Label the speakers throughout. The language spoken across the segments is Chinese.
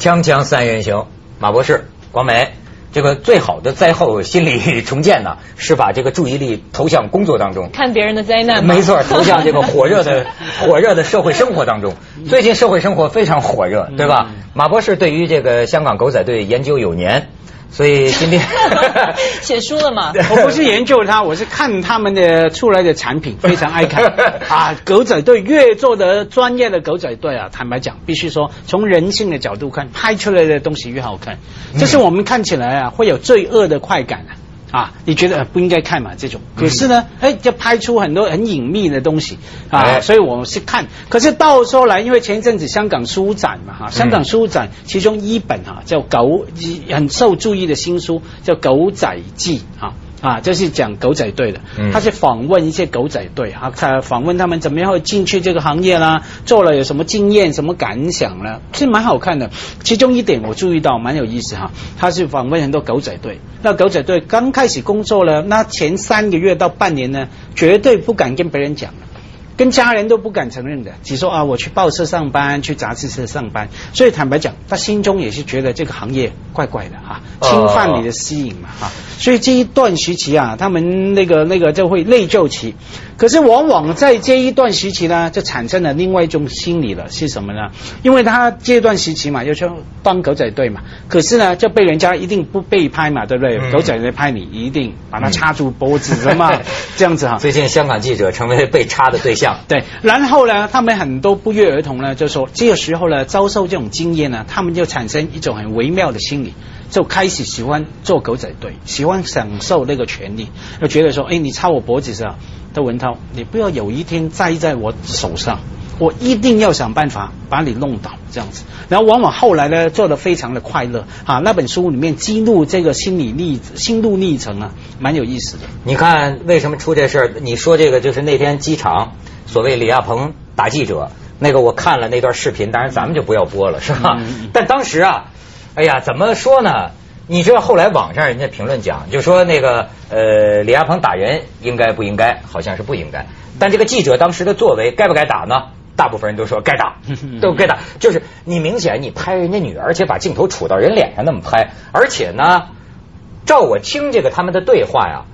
Speaker 1: 锵锵三人行，马博士、广美，这个最好的灾后心理重建呢，是把这个注意力投向工作当中，
Speaker 2: 看别人的灾难
Speaker 1: 没错，投向这个火热的 火热的社会生活当中。最近社会生活非常火热，对吧？马博士对于这个香港狗仔队研究有年，所以今天
Speaker 2: 写书了嘛？
Speaker 3: 我不是研究它，我是看他们的出来的产品，非常爱看啊。狗仔队越做的专业的狗仔队啊，坦白讲，必须说从人性的角度看，拍出来的东西越好看，这是我们看起来啊会有罪恶的快感啊。啊，你觉得呃不应该看嘛？这种，可是呢，哎，就拍出很多很隐秘的东西啊，
Speaker 1: 哎
Speaker 3: 所以我是看。可是到时候来，因为前一阵子香港书展嘛，哈，香港书展其中一本哈叫狗很受注意的新书叫《狗仔记》哈。啊，这是讲狗仔队的
Speaker 1: 嗯，
Speaker 3: 他是访问一些狗仔队啊，他访问他们怎么样会进去这个行业啦，做了有什么经验、什么感想啦，是蛮好看的。其中一点我注意到蛮有意思哈，他是访问很多狗仔队，那狗仔队刚开始工作了，那前三个月到半年呢，绝对不敢跟别人讲的。跟家人都不敢承认的，只说啊，我去报社上班，去杂志社上班，所以坦白讲，他心中也是觉得这个行业怪怪的哈，
Speaker 1: 哦
Speaker 3: 侵犯你的私隐嘛哈，所以这一段时期啊，他们那个那个就会内疚期，可是往往在这一段时期呢，就产生了另外一种心理了，是什么呢？因为他这段时期嘛，要去当狗仔队嘛，可是呢，就被人家一定不被拍嘛，对不对？
Speaker 1: 嗯
Speaker 3: 狗仔队拍你，一定把他插住脖子的嘛，这样子哈。
Speaker 1: 最近香港记者成为被插的对象。
Speaker 3: 对，然后呢，他们很多不约而同呢，就说这个时候呢，遭受这种经验呢，他们就产生一种很微妙的心理，就开始喜欢做狗仔队，喜欢享受那个权利，就觉得说，哎，你插我脖子上，窦文涛，你不要有一天栽在我手上。我一定要想办法把你弄倒，这样子。然后往往后来呢，做的非常的快乐啊。那本书里面记录这个心理历心路历程啊，蛮有意思的。
Speaker 1: 你看为什么出这事儿？你说这个就是那天机场，所谓李亚鹏打记者，那个我看了那段视频，当然咱们就不要播了，是吧？但当时啊，哎呀，怎么说呢？你知道后来网上人家评论讲，就说那个呃李亚鹏打人应该不应该？好像是不应该。但这个记者当时的作为该不该打呢？大部分人都说该打，都该打。就是你明显你拍人家女儿，而且把镜头杵到人脸上那么拍，而且呢，照我听这个他们的对话呀，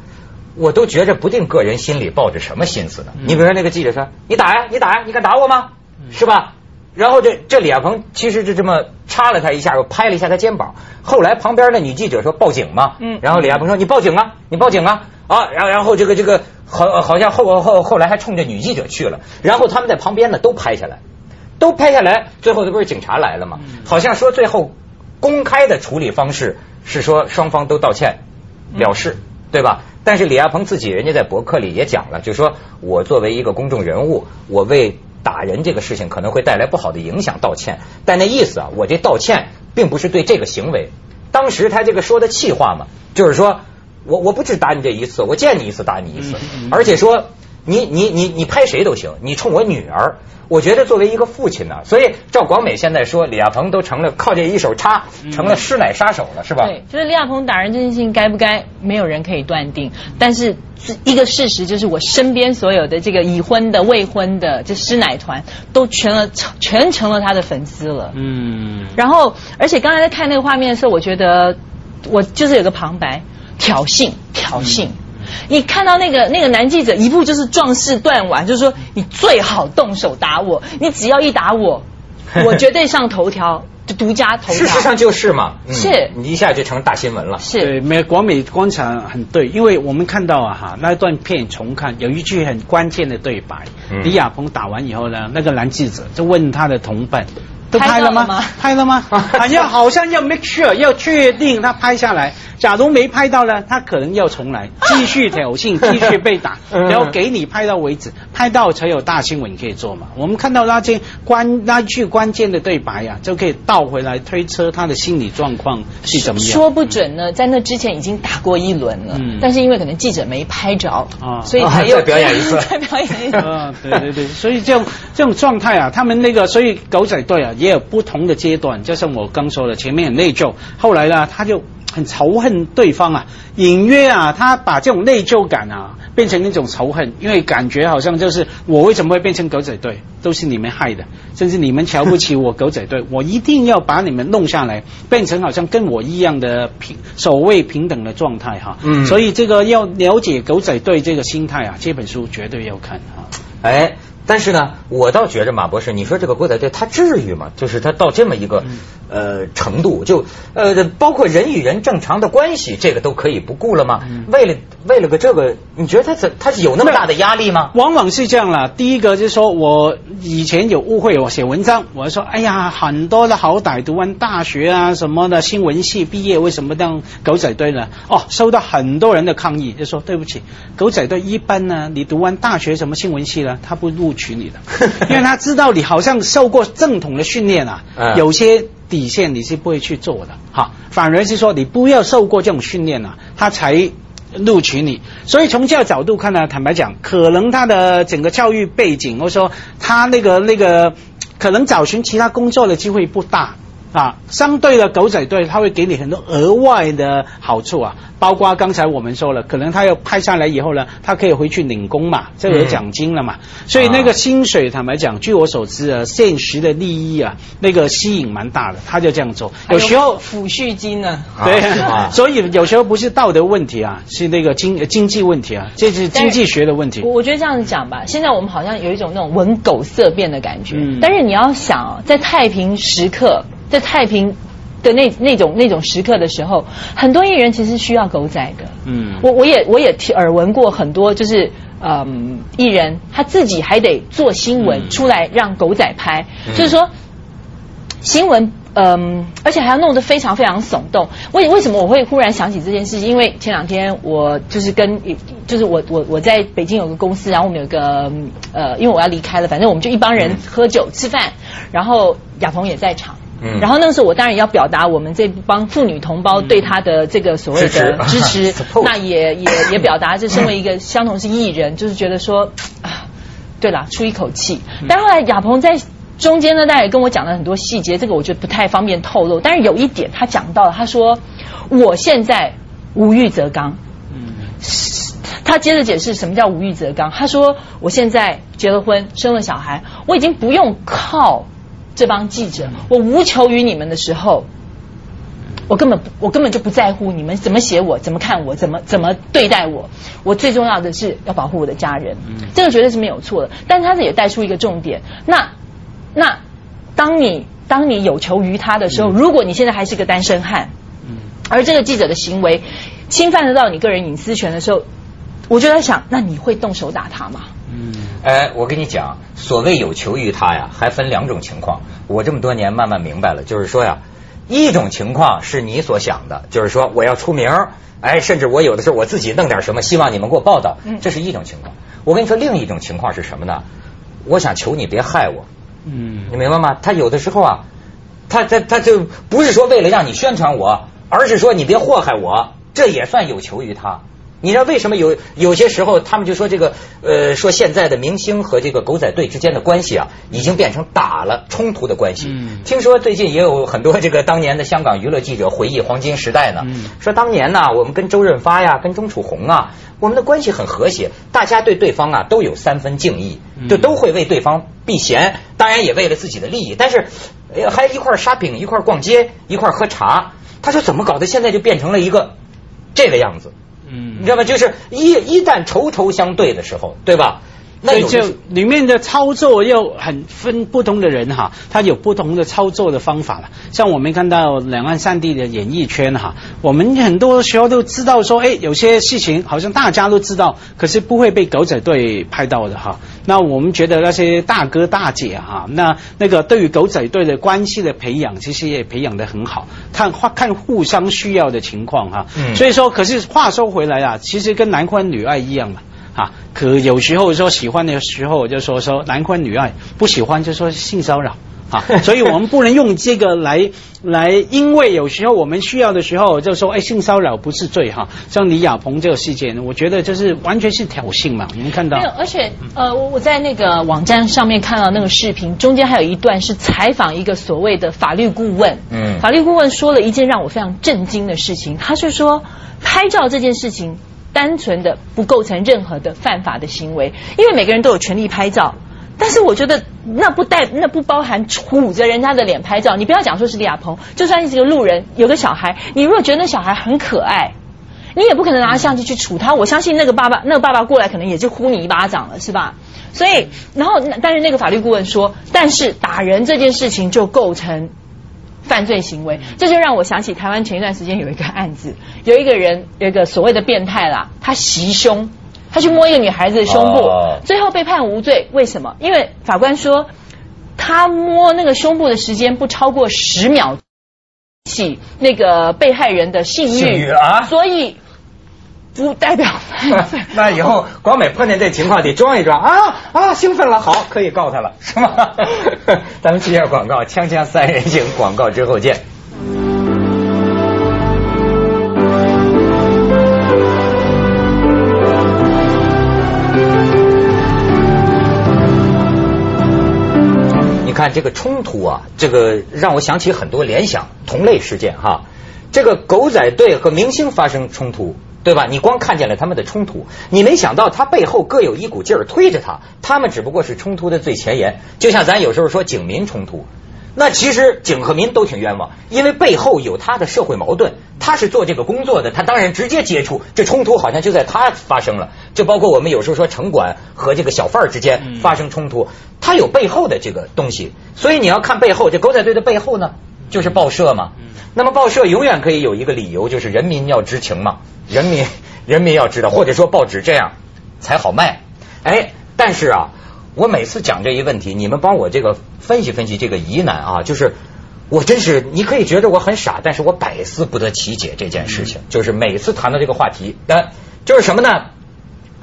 Speaker 1: 我都觉着不定个人心里抱着什么心思呢。你比如说那个记者说：“你打呀，你打呀，你敢打我吗？是吧？”然后这这李亚鹏其实就这么插了他一下，又拍了一下他肩膀。后来旁边的女记者说报警嘛，
Speaker 2: 嗯
Speaker 1: 然后李亚鹏说：“你报警啊，你报警啊啊！”然后然后这个这个好好像后后后来还冲着女记者去了，然后他们在旁边呢都拍下来，都拍下来，最后这不是警察来了嘛？好像说最后公开的处理方式是说双方都道歉了事，对吧？但是李亚鹏自己人家在博客里也讲了，就说我作为一个公众人物，我为打人这个事情可能会带来不好的影响道歉，但那意思啊，我这道歉并不是对这个行为。当时他这个说的气话嘛，就是说我我不只打你这一次，我见你一次打你一次，而且说你你你你拍谁都行，你冲我女儿，我觉得作为一个父亲呢，所以赵广美现在说李亚鹏都成了靠这一手叉成了师奶杀手了，是吧？
Speaker 2: 对，就是李亚鹏打人这件事情该不该，没有人可以断定。但是一个事实就是，我身边所有的这个已婚的、未婚的这师奶团，都全了全成了他的粉丝了。
Speaker 3: 嗯，
Speaker 2: 然后，而且刚才在看那个画面的时候，我觉得我就是有个旁白，挑衅，挑衅。你看到那个那个男记者一步就是壮士断腕，就是说你最好动手打我，你只要一打我，我绝对上头条，就独家头条。
Speaker 1: 事实上就是嘛，嗯
Speaker 2: 是
Speaker 1: 你一下就成大新闻了。
Speaker 2: 是
Speaker 3: 对，美国美观察很对，因为我们看到啊哈那段片重看有一句很关键的对白，
Speaker 1: 嗯
Speaker 3: 李亚鹏打完以后呢，那个男记者就问他的同伴。都
Speaker 2: 拍
Speaker 3: 拍了吗？拍了吗？好像好像要 make sure 要确定他拍下来。假如没拍到呢，他可能要重来，继续挑衅，继续被打，
Speaker 1: 嗯
Speaker 3: 然后给你拍到为止，拍到才有大新闻可以做嘛。我们看到那些关那句关键的对白呀、就可以倒回来推测他的心理状况是怎么样。
Speaker 2: 说不准呢，在那之前已经打过一轮了，
Speaker 3: 嗯
Speaker 2: 但是因为可能记者没拍着，
Speaker 3: 啊
Speaker 2: 所以才又
Speaker 1: 啊再表演一次
Speaker 2: 再表演一次。
Speaker 3: 啊，对对对，所以这种这种状态啊，他们那个，所以狗仔队啊也有不同的阶段，就像我刚说的，前面很内疚，后来呢他就很仇恨对方啊，隐约啊他把这种内疚感啊变成一种仇恨，因为感觉好像就是我为什么会变成狗仔队，都是你们害的，甚至你们瞧不起我狗仔队，我一定要把你们弄下来，变成好像跟我一样的平所谓平等的状态哈。
Speaker 1: 嗯
Speaker 3: 所以这个要了解狗仔队这个心态啊，这本书绝对要看啊。
Speaker 1: 哎，但是呢，我倒觉着马博士，你说这个郭仔队他至于吗？就是他到这么一个、呃程度，就呃包括人与人正常的关系，这个都可以不顾了吗？为了为了个这个，你觉得他怎他是有那么大的压力吗？
Speaker 3: 往往是这样啦。第一个就是说我以前有误会，我写文章，我说哎呀，很多的好歹读完大学啊什么的新闻系毕业，为什么当狗仔队呢？哦，收到很多人的抗议，就说对不起，狗仔队一般呢，你读完大学什么新闻系呢，他不录取你的，因为他知道你好像受过正统的训练啊，
Speaker 1: 嗯
Speaker 3: 有些底线你是不会去做的，哈，反而是说你不要受过这种训练啊，他才。录取你，所以从这个角度看呢，坦白讲，可能他的整个教育背景，或者说他那个那个，可能找寻其他工作的机会不大啊。相对的狗仔队，他会给你很多额外的好处啊，包括刚才我们说了，可能他要拍下来以后呢，他可以回去领工嘛，这个有奖金了嘛，所以那个薪水，坦白讲，据我所知啊，现实的利益啊，那个吸引蛮大的，他就这样做，有时候。
Speaker 2: 抚恤金呢？
Speaker 3: 对
Speaker 1: 啊，
Speaker 3: 所以有时候不是道德问题啊，是那个经呃经济问题啊，这是经济学的问题
Speaker 2: 我。我觉得这样子讲吧，现在我们好像有一种那种闻狗色变的感觉。
Speaker 3: 嗯
Speaker 2: 但是你要想哦，在太平时刻，在太平的那那种那种时刻的时候，很多艺人其实需要狗仔的。
Speaker 3: 嗯
Speaker 2: 我我也我也听耳闻过很多，就是嗯艺人他自己还得做新闻、
Speaker 3: 嗯
Speaker 2: 出来让狗仔拍，
Speaker 1: 嗯
Speaker 2: 就是说新闻。嗯，而且还要弄得非常非常耸动。为为什么我会忽然想起这件事情？因为前两天我就是跟，就是我我我在北京有个公司，然后我们有个呃，因为我要离开了，反正我们就一帮人喝酒吃饭，然后亚鹏也在场。
Speaker 1: 嗯
Speaker 2: 然后那个时候我当然要表达我们这帮妇女同胞对他的这个所谓的
Speaker 1: 支持
Speaker 2: 那也也也表达这身为一个相同是艺人，就是觉得说啊，对了，出一口气。但后来亚鹏在中间呢，大家也跟我讲了很多细节，这个我觉得不太方便透露。但是有一点他讲到了，他说我现在无欲则刚。
Speaker 3: 嗯
Speaker 2: 他接着解释什么叫无欲则刚。他说我现在结了婚，生了小孩，我已经不用靠这帮记者，我无求于你们的时候。我根本不我根本就不在乎你们怎么写我，怎么看我，怎么怎么对待我。我最重要的是要保护我的家人，
Speaker 3: 嗯
Speaker 2: 这个绝对是没有错的。但是他这也带出一个重点，那那当你当你有求于他的时候，如果你现在还是个单身汉，
Speaker 3: 嗯
Speaker 2: 而这个记者的行为侵犯得到你个人隐私权的时候，我就在想，那你会动手打他吗？
Speaker 3: 嗯
Speaker 1: 哎，我跟你讲，所谓有求于他呀，还分两种情况。我这么多年慢慢明白了，就是说呀，一种情况是你所想的，就是说我要出名，哎，甚至我有的时候我自己弄点什么，希望你们给我报道
Speaker 2: 嗯，
Speaker 1: 这是一种情况。我跟你说，另一种情况是什么呢？我想求你别害我，
Speaker 3: 嗯
Speaker 1: 你明白吗？他有的时候啊，他他他就不是说为了让你宣传我，而是说你别祸害我，这也算有求于他。你知道为什么有有些时候他们就说这个呃说现在的明星和这个狗仔队之间的关系啊，已经变成打了冲突的关系。
Speaker 3: 嗯
Speaker 1: 听说最近也有很多这个当年的香港娱乐记者回忆黄金时代呢，
Speaker 3: 嗯
Speaker 1: 说当年呢我们跟周润发呀，跟钟楚红啊，我们的关系很和谐，大家对对方啊都有三分敬意，
Speaker 3: 嗯
Speaker 1: 就都会为对方避嫌，当然也为了自己的利益，但是呃还一块儿 shopping，一块儿逛街，一块儿喝茶。他说怎么搞的？现在就变成了一个这个样子，你知道吗？就是一一旦仇仇相对的时候，对吧？那
Speaker 3: 就
Speaker 1: 有的是
Speaker 3: 里面的操作又很分不同的人哈，他有不同的操作的方法了。像我们看到两岸三地的演艺圈哈，我们很多时候都知道说，哎，有些事情好像大家都知道，可是不会被狗仔队拍到的哈。那我们觉得那些大哥大姐哈，那那个对于狗仔队的关系的培养，其实也培养的很好，看看互相需要的情况哈。
Speaker 1: 嗯
Speaker 3: 所以说，可是话说回来啊，其实跟男欢女爱一样嘛。啊，可有时候说喜欢的时候就说说男欢女爱，不喜欢就说性骚扰啊，所以我们不能用这个来来，因为有时候我们需要的时候就说，哎，性骚扰不是罪哈。像李亚鹏这个事件，我觉得就是完全是挑衅嘛。你们看到
Speaker 2: 没有，而且呃，我我在那个网站上面看到那个视频，中间还有一段是采访一个所谓的法律顾问。
Speaker 1: 嗯
Speaker 2: 法律顾问说了一件让我非常震惊的事情，他是说拍照这件事情单纯的不构成任何的犯法的行为，因为每个人都有权利拍照。但是我觉得那不带那不包含杵着人家的脸拍照。你不要讲说是李亚鹏，就算是个路人，有个小孩，你如果觉得那小孩很可爱，你也不可能拿相机去杵他。我相信那个爸爸，那个爸爸过来可能也就呼你一巴掌了，是吧？所以，然后但是那个法律顾问说，但是打人这件事情就构成犯罪行为，这就让我想起台湾前一段时间有一个案子，有一个人有一个所谓的变态啦，他袭胸。他去摸一个女孩子的胸部，最后被判无罪。为什么？因为法官说他摸那个胸部的时间不超过十秒，起那个被害人的性欲啊，所以不代表。
Speaker 1: 那以后广美碰见这情况得装一装啊啊，兴奋了，好，可以告他了，是吗？咱们接下广告，锵锵三人行，广告之后见。你看这个冲突啊，这个让我想起很多联想同类事件哈。这个狗仔队和明星发生冲突，对吧？你光看见了他们的冲突，你没想到他背后各有一股劲儿推着他，他们只不过是冲突的最前沿。就像咱有时候说警民冲突。那其实警和民都挺冤枉，因为背后有他的社会矛盾，他是做这个工作的，他当然直接接触，这冲突好像就在他发生了。就包括我们有时候说城管和这个小贩之间发生冲突，他有背后的这个东西，所以你要看背后，这狗仔队的背后呢，就是报社嘛。那么报社永远可以有一个理由，就是人民要知情嘛，人民 人民要知道，或者说报纸这样才好卖。哎，但是啊。我每次讲这一问题，你们帮我这个分析分析这个疑难啊，就是我真是你可以觉得我很傻，但是我百思不得其解这件事情。就是每次谈到这个话题，呃，就是什么呢？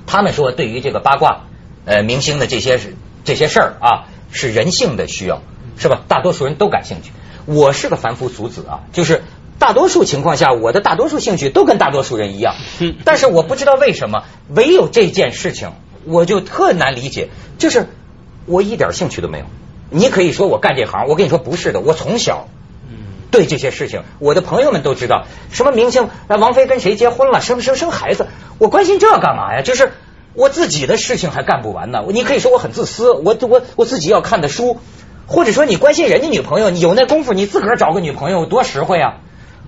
Speaker 1: 他们说对于这个八卦呃明星的这些这些事儿啊，是人性的需要，是吧？大多数人都感兴趣。我是个凡夫俗子啊，就是大多数情况下，我的大多数兴趣都跟大多数人一样，但是我不知道为什么，唯有这件事情。我就特难理解，就是我一点兴趣都没有。你可以说我干这行，我跟你说不是的，我从小对这些事情，我的朋友们都知道，什么明星，王菲跟谁结婚了，生生生孩子，我关心这干嘛呀？就是我自己的事情还干不完呢。你可以说我很自私，我我我自己要看的书，或者说你关心人家女朋友，你有那功夫，你自个儿找个女朋友多实惠啊！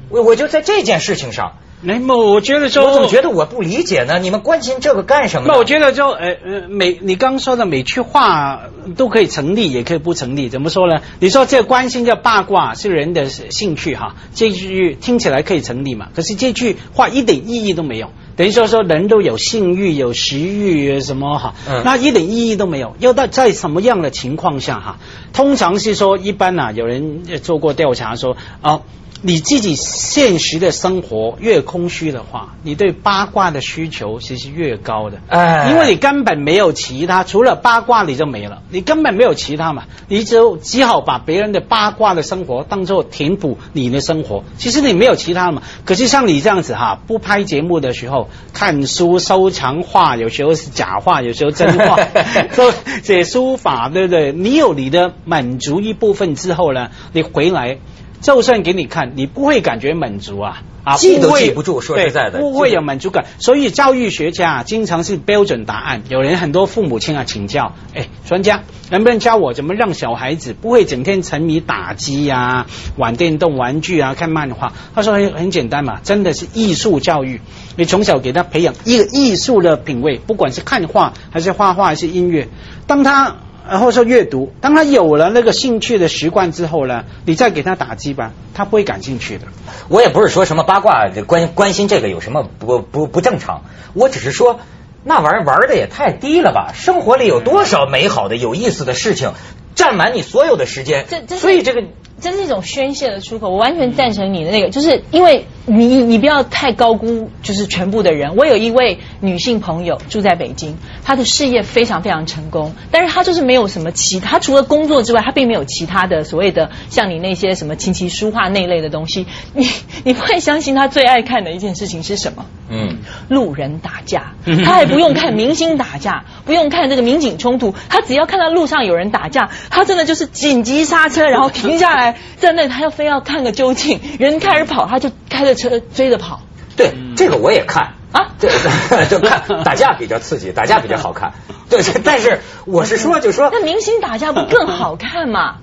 Speaker 1: 我我就在这件事情上。
Speaker 3: 那么我觉得说，
Speaker 1: 我怎么觉得我不理解呢？你们关心这个干什么？
Speaker 3: 那我觉得就呃呃每你刚说的每句话都可以成立，也可以不成立。怎么说呢？你说这关心这八卦是人的兴趣哈，这句听起来可以成立嘛？可是这句话一点意义都没有。等于说说人都有性欲、有食欲什么哈，那一点意义都没有。要到在什么样的情况下哈？通常是说一般呐，有人做过调查说啊。你自己现实的生活越空虚的话，你对八卦的需求其实越高的。哎，因为你根本没有其他，除了八卦你就没了，你根本没有其他嘛，你就只好把别人的八卦的生活当做填补你的生活。其实你没有其他嘛。可是像你这样子哈，不拍节目的时候看书收藏画，有时候是假画，有时候真画，写书法，对不对？你有你的满足一部分之后呢，你回来。就算给你看，你不会感觉满足啊
Speaker 1: 啊，记都记不住。说实在的，
Speaker 3: 不会有满足感。所以教育学家经常是标准答案。有人很多父母亲啊请教，哎，专家能不能教我怎么让小孩子不会整天沉迷打机呀、玩电动玩具啊、看漫画？他说很很简单嘛，真的是艺术教育。你从小给他培养一个艺术的品味，不管是看画还是画画还是音乐，当他。然后说阅读，当他有了那个兴趣的习惯之后呢，你再给他打击吧，他不会感兴趣的。
Speaker 1: 我也不是说什么八卦关关心这个有什么不不不正常，我只是说那玩意儿玩的也太低了吧。生活里有多少美好的有意思的事情，占满你所有的时间。所以这个。
Speaker 2: 这是一种宣泄的出口，我完全赞成你的那个，就是因为你你不要太高估就是全部的人。我有一位女性朋友住在北京，她的事业非常非常成功，但是她就是没有什么其他，除了工作之外，她并没有其他的所谓的像你那些什么琴棋书画那类的东西。你你不会相信她最爱看的一件事情是什么？嗯，路人打架，她还不用看明星打架，不用看这个民警冲突，她只要看到路上有人打架，她真的就是紧急刹车，然后停下来。在那，他要非要看个究竟，人开始跑，他就开着车追着跑。
Speaker 1: 对，这个我也看。啊，这 就看打架比较刺激，打架比较好看。对，但是我是说，就说
Speaker 2: 那明星打架不更好看吗？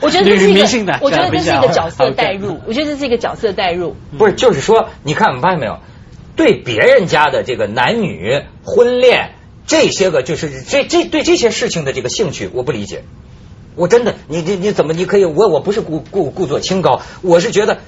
Speaker 2: 我觉得这是一个
Speaker 3: 女明星打，架
Speaker 2: 我觉得这是一个角色代入，我觉得这是一个角色代入。
Speaker 1: 不是，就是说，你看，你发现没有？对别人家的这个男女婚恋这些个，就是这这对这些事情的这个兴趣，我不理解。我真的，你你你怎么你可以？我我不是故故故作清高，我是觉得。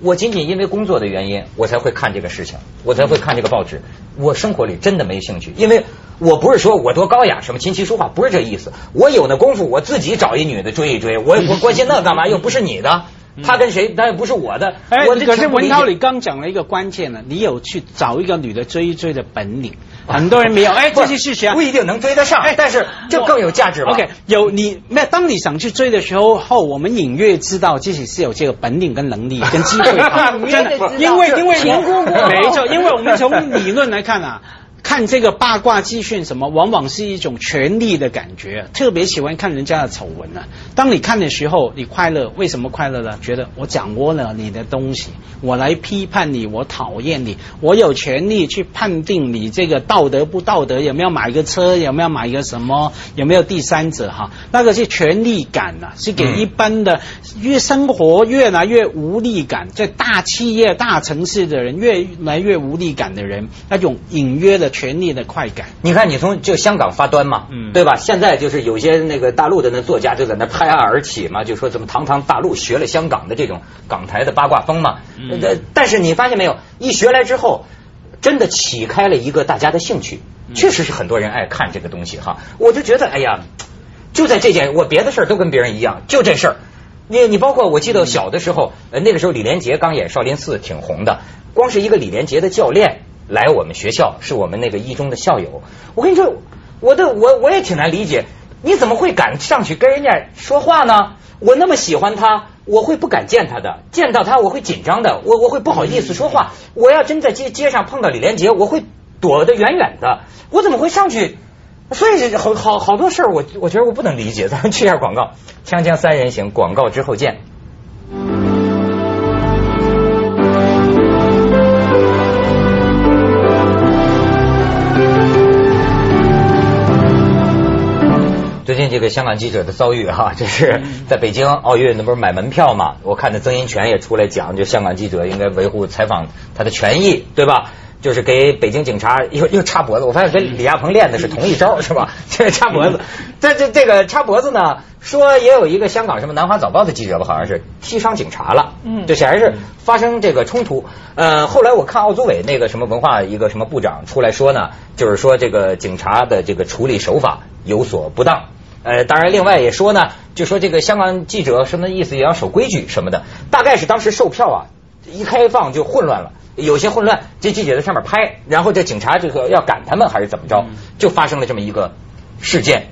Speaker 1: 我仅仅因为工作的原因，我才会看这个事情，我才会看这个报纸。我生活里真的没兴趣，因为我不是说我多高雅，什么琴棋书画，不是这意思。我有那功夫，我自己找一女的追一追，我 我关心那干嘛？又不是你的，他跟谁？他又不是我的。
Speaker 3: 哎，
Speaker 1: 我这
Speaker 3: 可是文涛，你刚讲了一个关键呢，你有去找一个女的追一追的本领，很多人没有。哎，这些事情啊
Speaker 1: 不。一定能追得上，
Speaker 3: 哎
Speaker 1: 但是就更有价值吧
Speaker 3: OK，有你那当你想去追的时候，后我们隐约知道自己是有这个本领跟能力跟机会啊，真的，
Speaker 2: 地知道
Speaker 3: 因为因为
Speaker 2: 评估过
Speaker 3: 没错，因为我们从理论来看啊。看这个八卦资讯什么，往往是一种权力的感觉，特别喜欢看人家的丑闻啊。当你看的时候，你快乐，为什么快乐呢？觉得我掌握了你的东西，我来批判你，我讨厌你，我有权利去判定你这个道德不道德，有没有买个车，有没有买个什么，有没有第三者哈？那个是权力感呐、是给一般的越生活越来越无力感，在大企业、大城市的人越来越无力感的人，那种隐约的权力的快感。
Speaker 1: 你看，你从就香港发端嘛，
Speaker 3: 嗯
Speaker 1: 对吧？现在就是有些那个大陆的那作家就在那拍案而起嘛，就说怎么堂堂大陆学了香港的这种港台的八卦风嘛。但是你发现没有，一学来之后，真的启开了一个大家的兴趣，
Speaker 3: 嗯
Speaker 1: 确实是很多人爱看这个东西哈。我就觉得，哎呀，就在这件，我别的事儿都跟别人一样，就这事儿。你你包括我记得小的时候，呃那个时候李连杰刚演少林寺挺红的，光是一个李连杰的教练来我们学校，是我们那个一中的校友。我跟你说，我的我我也挺难理解，你怎么会敢上去跟人家说话呢？我那么喜欢他，我会不敢见他的，见到他我会紧张的，我我会不好意思说话。我要真在街街上碰到李连杰，我会躲得远远的，我怎么会上去？所以好好好多事儿，我我觉得我不能理解。咱们去一下广告，锵锵三人行，广告之后见。最近这个香港记者的遭遇哈，这是在北京奥运，那不是买门票嘛？我看那曾荫权也出来讲，就香港记者应该维护采访他的权益，对吧？就是给北京警察又又插脖子，我发现跟李亚鹏练的是同一招，是吧？这 个插脖子，这这这个插脖子呢，说也有一个香港什么南华早报的记者吧，好像是踢伤警察了，
Speaker 2: 嗯
Speaker 1: 这显然是发生这个冲突。呃，后来我看奥组委那个什么文化一个什么部长出来说呢，就是说这个警察的这个处理手法有所不当。呃，当然，另外也说呢，就说这个香港记者什么意思也要守规矩什么的，大概是当时售票啊一开放就混乱了，有些混乱，这记者在上面拍，然后这警察这个要赶他们还是怎么着，就发生了这么一个事件。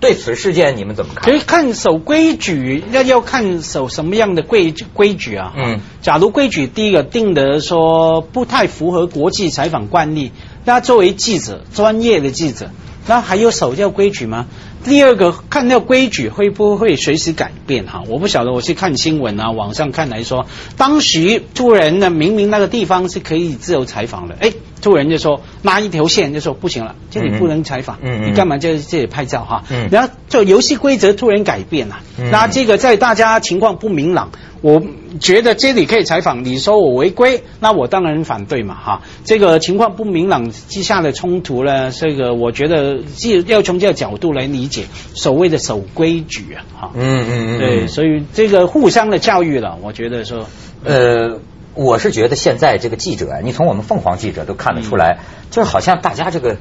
Speaker 1: 对此事件你们怎么看？
Speaker 3: 所以看守规矩，那要看守什么样的规规矩啊？
Speaker 1: 嗯，
Speaker 3: 假如规矩第一个定的说不太符合国际采访惯例，那作为记者，专业的记者，那还有守这规矩吗？第二个，看那个规矩会不会随时改变哈？我不晓得，我去看新闻啊，网上看来说，当时突然呢，明明那个地方是可以自由采访的，哎，突然就说拉一条线，就说不行了，这里不能采访，你干嘛在这里拍照哈？
Speaker 1: 嗯
Speaker 3: 然后就游戏规则突然改变了，
Speaker 1: 嗯
Speaker 3: 那这个在大家情况不明朗，我觉得这里可以采访，你说我违规，那我当然反对嘛哈。这个情况不明朗之下的冲突呢，这个我觉得是要从这个角度来理解所谓的守规矩啊哈。
Speaker 1: 嗯嗯嗯，
Speaker 3: 对，所以这个互相的教育了，我觉得说，
Speaker 1: 呃，我是觉得现在这个记者啊，你从我们凤凰记者都看得出来，就是好像大家这个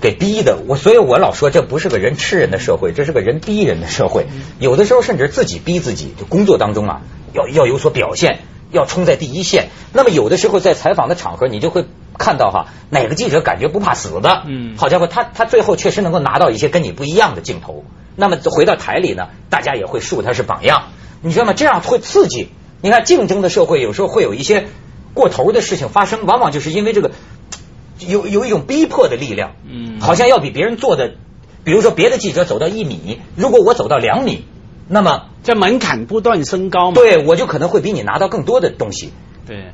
Speaker 1: 给逼的，我所以我老说这不是个人吃人的社会，这是个人逼人的社会。有的时候甚至自己逼自己，就工作当中啊，要要有所表现，要冲在第一线。那么有的时候在采访的场合，你就会看到哈，哪个记者感觉不怕死的，
Speaker 3: 嗯
Speaker 1: 好家伙，他他最后确实能够拿到一些跟你不一样的镜头。那么回到台里呢，大家也会树他是榜样，你知道吗？这样会刺激。你看竞争的社会有时候会有一些过头的事情发生，往往就是因为这个有有一种逼迫的力量，
Speaker 3: 嗯
Speaker 1: 好像要比别人做的，比如说别的记者走到一米，如果我走到两米，那么
Speaker 3: 这门槛不断升高嘛。
Speaker 1: 对我就可能会比你拿到更多的东西。
Speaker 3: 对，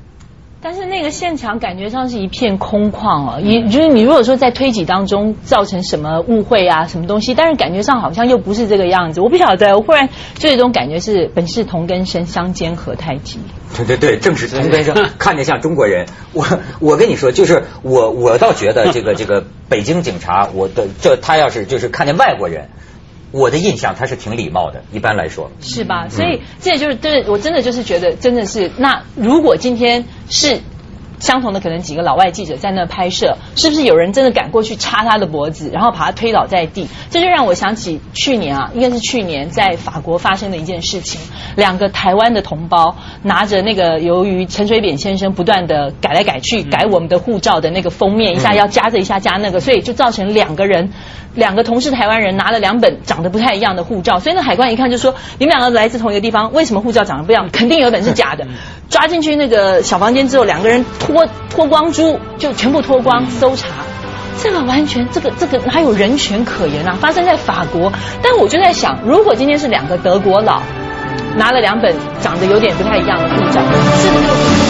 Speaker 2: 但是那个现场感觉上是一片空旷哦，你就是你如果说在推挤当中造成什么误会啊，什么东西，但是感觉上好像又不是这个样子，我不晓得，我忽然就有一种感觉是本是同根生，相煎何太急。
Speaker 1: 对对对，正是同根生，看着像中国人。我我跟你说，就是我我倒觉得这个这个北京警察，我的这他要是就是看见外国人。我的印象他是挺礼貌的，一般来说
Speaker 2: 是吧？所以这就是，真的，我真的就是觉得，真的是那如果今天是。相同的可能几个老外记者在那拍摄，是不是有人真的赶过去插他的脖子，然后把他推倒在地？这就让我想起去年啊，应该是去年在法国发生的一件事情。两个台湾的同胞拿着那个，由于陈水扁先生不断的改来改去，改我们的护照的那个封面，一下要加这一下加那个，所以就造成两个人，两个同是台湾人拿了两本长得不太一样的护照。所以那海关一看就说：你们两个来自同一个地方，为什么护照长得不一样？肯定有本是假的。抓进去那个小房间之后，两个人脱脱光珠，就全部脱光搜查，这个完全这个这个哪有人权可言啊？发生在法国，但我就在想，如果今天是两个德国佬拿了两本长得有点不太一样的护照，是不是？